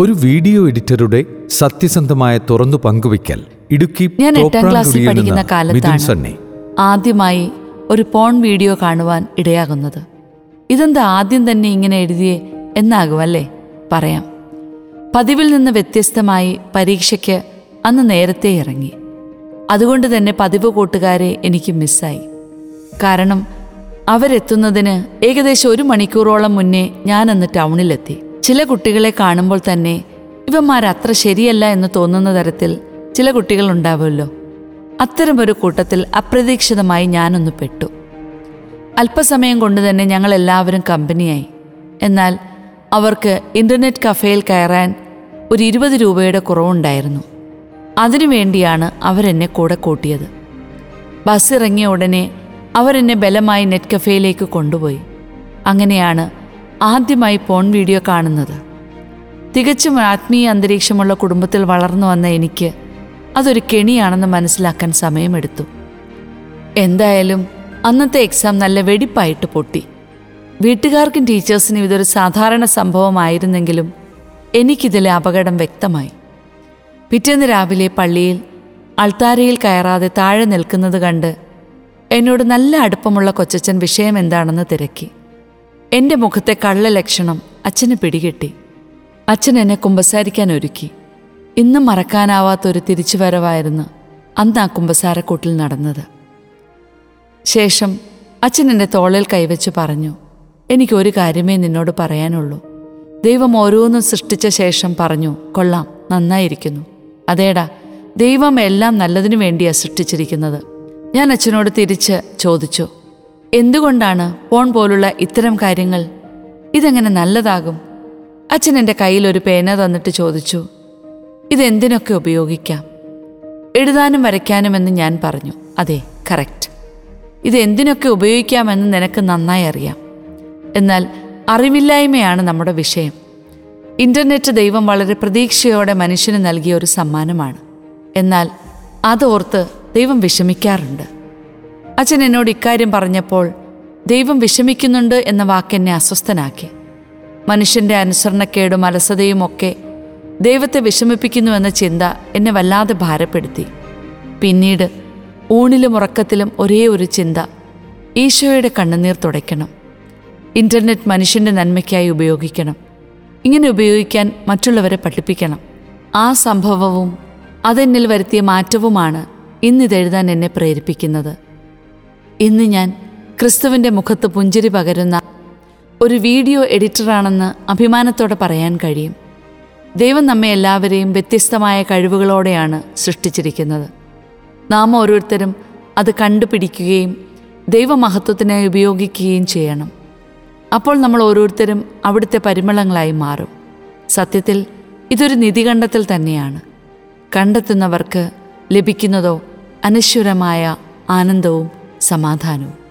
ഒരു വീഡിയോ എഡിറ്ററുടെ സത്യസന്ധമായ തുറന്നു പങ്കുവയ്ക്കൽ. ഇടുക്കി ഞാൻ എട്ടാം ക്ലാസ്സിൽ പഠിക്കുന്ന കാലത്താണ് ആദ്യമായി ഒരു പോൺ വീഡിയോ കാണുവാൻ ഇടയാകുന്നത്. ഇതെന്താ ആദ്യം തന്നെ ഇങ്ങനെ എഴുതിയേ എന്നാകുമല്ലേ? പറയാം. പതിവിൽ നിന്ന് വ്യത്യസ്തമായി പരീക്ഷയ്ക്ക് അന്ന് നേരത്തെ ഇറങ്ങി. അതുകൊണ്ട് തന്നെ പതിവ് കൂട്ടുകാരെ എനിക്ക് മിസ്സായി. കാരണം അവരെത്തുന്നതിന് ഏകദേശം ഒരു മണിക്കൂറോളം മുന്നേ ഞാനന്ന് ടൗണിലെത്തി. ചില കുട്ടികളെ കാണുമ്പോൾ തന്നെ ഇവന്മാർ അത്ര ശരിയല്ല എന്ന് തോന്നുന്ന തരത്തിൽ ചില കുട്ടികൾ ഉണ്ടാവുമല്ലോ. അത്തരമൊരു കൂട്ടത്തിൽ അപ്രതീക്ഷിതമായി ഞാനൊന്ന് പെട്ടു. അല്പസമയം കൊണ്ട് തന്നെ ഞങ്ങൾ എല്ലാവരും കമ്പനിയായി. എന്നാൽ അവർക്ക് ഇന്റർനെറ്റ് കഫേയിൽ കയറാൻ ഒരു ഇരുപത് രൂപയുടെ കുറവുണ്ടായിരുന്നു. അതിനുവേണ്ടിയാണ് അവരെന്നെ കൂടെ കൂട്ടിയത്. ബസ് ഇറങ്ങിയ ഉടനെ അവരെന്നെ ബലമായി നെറ്റ് കഫേയിലേക്ക് കൊണ്ടുപോയി. അങ്ങനെയാണ് ആദ്യമായി പോൺ വീഡിയോ കാണുന്നത്. തികച്ചും ആത്മീയ അന്തരീക്ഷമുള്ള കുടുംബത്തിൽ വളർന്നു വന്ന എനിക്ക് അതൊരു കെണിയാണെന്ന് മനസ്സിലാക്കാൻ സമയമെടുത്തു. എന്തായാലും അന്നത്തെ എക്സാം നല്ല വെടിപ്പായിട്ട് പൊട്ടി. വീട്ടുകാർക്കും ടീച്ചേഴ്സിനും ഇതൊരു സാധാരണ സംഭവമായിരുന്നെങ്കിലും എനിക്കിതിലെ അപകടം വ്യക്തമായി. പിറ്റേന്ന് രാവിലെ പള്ളിയിൽ അൾത്താരയിൽ കയറാതെ താഴെ നിൽക്കുന്നത് കണ്ട് എന്നോട് നല്ല അടുപ്പമുള്ള കൊച്ചച്ചൻ വിഷയം എന്താണെന്ന് തിരക്കി. എന്റെ മുഖത്തെ കള്ളലക്ഷണം അച്ഛന് പിടികെട്ടി. അച്ഛൻ എന്നെ കുമ്പസാരിക്കാൻ ഒരുക്കി ഇന്നും മറക്കാനാവാത്തൊരു തിരിച്ചുവരവായിരുന്നു അന്ന് ആ കുമ്പസാരക്കൂട്ടിൽ നടന്നത്. ശേഷം അച്ഛൻ എന്റെ തോളിൽ കൈവച്ച് പറഞ്ഞു എനിക്കൊരു കാര്യമേ നിന്നോട് പറയാനുള്ളൂ. ദൈവം ഓരോന്നും സൃഷ്ടിച്ച ശേഷം പറഞ്ഞു കൊള്ളാം നന്നായിരിക്കുന്നു. അതേടാ ദൈവം എല്ലാം നല്ലതിനു വേണ്ടിയാണ് സൃഷ്ടിച്ചിരിക്കുന്നത്. ഞാൻ അച്ഛനോട് തിരിച്ച് ചോദിച്ചു എന്തുകൊണ്ടാണ് ഫോൺ പോലുള്ള ഇത്തരം കാര്യങ്ങൾ? ഇതെങ്ങനെ നല്ലതാകും? അച്ഛൻ എന്റെ കയ്യിൽ ഒരു പേന തന്നിട്ട് ചോദിച്ചു ഇതെന്തിനൊക്കെ ഉപയോഗിക്കാം? എഴുതാനും വരയ്ക്കാനും എന്ന് ഞാൻ പറഞ്ഞു. അതെ കറക്റ്റ്. ഇത് എന്തിനൊക്കെ ഉപയോഗിക്കാമെന്ന് നിനക്ക് നന്നായി അറിയാം. എന്നാൽ അറിവില്ലായ്മയാണ് നമ്മുടെ വിഷയം. ഇന്റർനെറ്റ് ദൈവം വളരെ പ്രതീക്ഷയോടെ മനുഷ്യന് നൽകിയ ഒരു സമ്മാനമാണ്. എന്നാൽ അതോർത്ത് ദൈവം വിഷമിക്കാറുണ്ട്. അച്ഛൻ എന്നോട് ഇക്കാര്യം പറഞ്ഞപ്പോൾ ദൈവം വിഷമിക്കുന്നുണ്ട് എന്ന വാക്കെന്നെ അസ്വസ്ഥനാക്കി. മനുഷ്യന്റെ അനുസരണക്കേടും അലസതയും ഒക്കെ ദൈവത്തെ വിഷമിപ്പിക്കുന്നുവെന്ന ചിന്ത എന്നെ വല്ലാതെ ഭാരപ്പെടുത്തി. പിന്നീട് ഊണിലും ഉറക്കത്തിലും ഒരേ ഒരു ചിന്ത ഈശോയുടെ കണ്ണുനീർ തുടയ്ക്കണം. ഇന്റർനെറ്റ് മനുഷ്യന്റെ നന്മയ്ക്കായി ഉപയോഗിക്കണം. ഇങ്ങനെ ഉപയോഗിക്കാൻ മറ്റുള്ളവരെ പഠിപ്പിക്കണം. ആ സംഭവവും അതെന്നിൽ വരുത്തിയ മാറ്റവുമാണ് ഇന്നിതെഴുതാൻ എന്നെ പ്രേരിപ്പിക്കുന്നത്. ഇന്ന് ഞാൻ ക്രിസ്തുവിന്റെ മുഖത്ത് പുഞ്ചിരി പകരുന്ന ഒരു വീഡിയോ എഡിറ്ററാണെന്ന് അഭിമാനത്തോടെ പറയാൻ കഴിയും. ദൈവം നമ്മെ എല്ലാവരെയും വ്യത്യസ്തമായ കഴിവുകളോടെയാണ് സൃഷ്ടിച്ചിരിക്കുന്നത്. നാം ഓരോരുത്തരും അത് കണ്ടുപിടിക്കുകയും ദൈവമഹത്വത്തിനായി ഉപയോഗിക്കുകയും ചെയ്യണം. അപ്പോൾ നമ്മൾ ഓരോരുത്തരും അവിടുത്തെ പരിമളങ്ങളായി മാറും. സത്യത്തിൽ ഇതൊരു നിധി കണ്ടെത്തൽ തന്നെയാണ്. കണ്ടെത്തുന്നവർക്ക് ലഭിക്കുന്നതോ അനശ്വരമായ ആനന്ദവും സമാധാനവും.